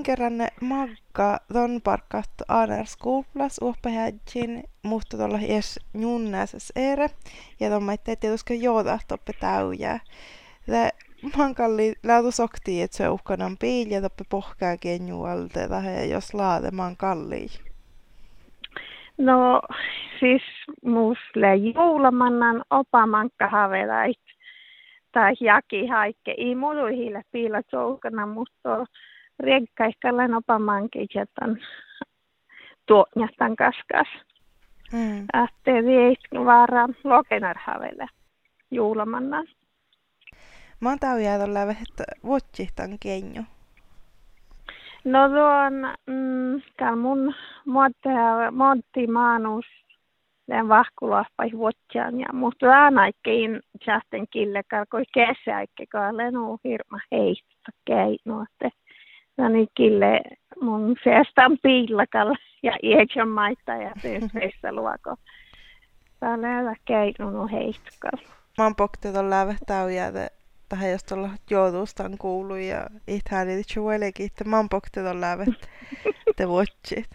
minkäranne magga ton parkkat Aner skoplas uoppahädjin, mutta tuolla edes junnäses ere, ja ton maitte tietysti jooda toppe täyjää. Tämä mankalli laatu sokti, että se uhkanan piili ja toppe pohkaa kenjualta, tai jos laade mankalli. No siis muusle juulamannan opamankka havelait tai jaki haikke. Ei muuluihille piila joukana, mutta riekkaikkallan opamankkijetan tuotjastan kaskas. Mm. Että viit vara lokenar havelle juulamannan. Mä oon täyjää tuolla vähän vuotsihtan kenjo. No tuon, mm, täällä mun Montti Maanus, den vahkulahpai vuotsiaan ja mutta ainakin jästen kille kalkoi kesäikke kaalle no hirma heistä kei no että no niin kille mun seestan piillakalla ja iekän maita ja tyysveissä luoko. Täällä kei no heistä Mä oon pokteton lävähtäyjää tähän jos tuolla joutuustaan kuuluu ja itsehän niitä chuelekin, että mä oon pokteton lävet te vuotsit.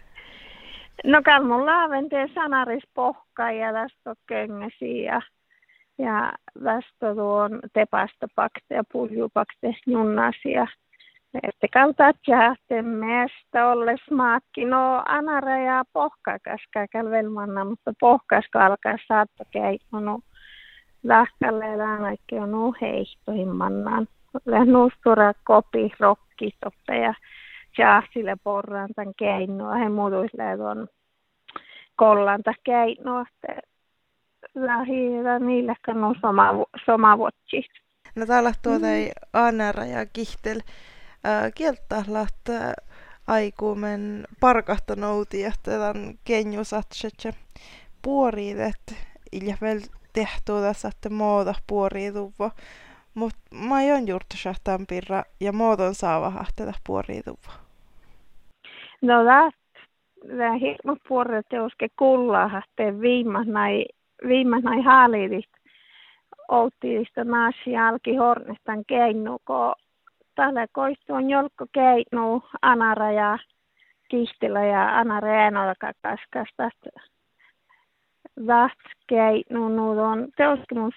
No kalmun laavente sanaris pohka ja tästä köngäsi ja, ja tästä tuon tepasta pakte ja puljupakte junnasi ja että kaltaat jäätte meistä olles maakki. No anara ja pohkakas kävelmanna, mutta pohkaska alkaa saattaa no lähkälle läänäikki on nuu heihtohimmannan. Nuustura kopi rokki toppe ja jaasille porran tämän keinoa. He muutuisille tuon kollanta keinoa. Lähiöllä niille kannuu soma, soma vuotsi. No täällä tuota ei. Anera ja Kihtel kieltählat äh, aikuumen parkahta nouti, että tämän kenjusatset puoriidet ilja vel tehtyä että muuta puoriituva. Mutta mä oon juurta shahtaan pirra ja muodon saava hahteta puoriituva. No tämä hirmu puoriituuske kullaa hahteen viimasnai, viimasnai haaliidit oltiista naasi alki hornestan keinu, kun tällä koistu on jolko keinu anara ja kihtilä ja anara enola kaskasta väskei no no on teoski mun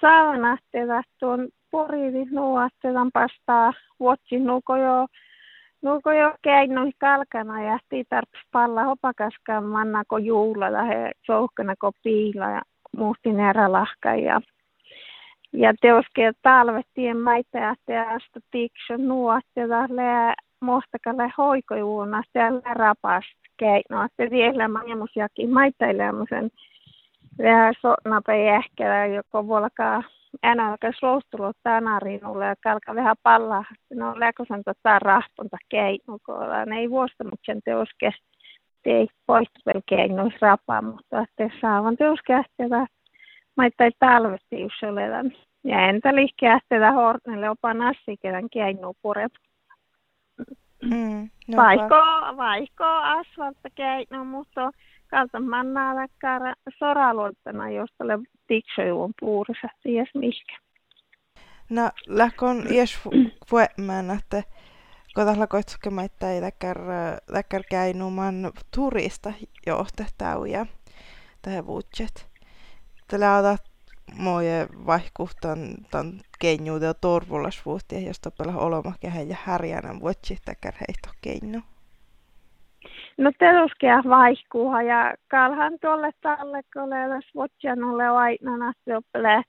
että tuon porivi että pastaa vuotsi nuko jo nuko jo keino kalkana ja tii tarps palla hopakaskaan mannako juula lähe souhkana ko piila ja muusti lahka ja ja teoski talvettien maita ja teasta tiksö nuotte lää mohtakalle hoikojuuna siellä rapast keino että vielä mangemusjakin maitailemisen vähän sotnape ehkä joko volkaa enää alkaa slostulua tänärinulle ja kalka vähän pallaa. No läkösen tota rahponta keinokolla. Ne ei vuostanut sen teoske. Te ei poistupel keinois rapaa, mutta te saavan teoske talvetti jos oletan. Ja entä liikki ähtetä hortnelle opa nassi, kedan keinu purep. Mm, no vaihko, vaihko asfaltta keino, mutta kalta mannaa vaikka soraluottana, josta le tiksojuun puurissa, ties mihkä. No, lähkon ies vuemään, että kun tällä koitsukemaita ei läkkär käynuman turista johtetauja tähän budget. On moje vaihkuhtan tämän kenjuuteen ja torvullasvuotia, josta pelaa olomakään ja härjänä vuotsi täkkär heitto kenju. No teluskia vaihkuuha ja kalhan tuolle talle, kun olevas vuotsianulle aina se oppelee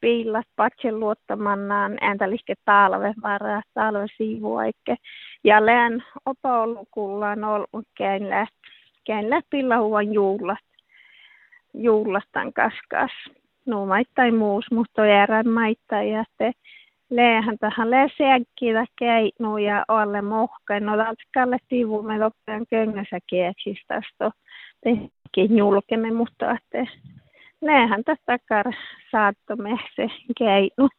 piillat patsen luottamannaan entä liike talve varaa talve siivuaikke. Ja lään opaolukulla on ollut käynlä, käynlä pillahuvan juulat, juulastan kaskas. No maittain muus, mutta järän maittain ja te Lehän tähän leseäkkiä keinu ja alle mohka. No taltikalle tivu me loppujen köngässä kieksistä. Tekin julkemme, mutta että tästä kar saattomme se keinu.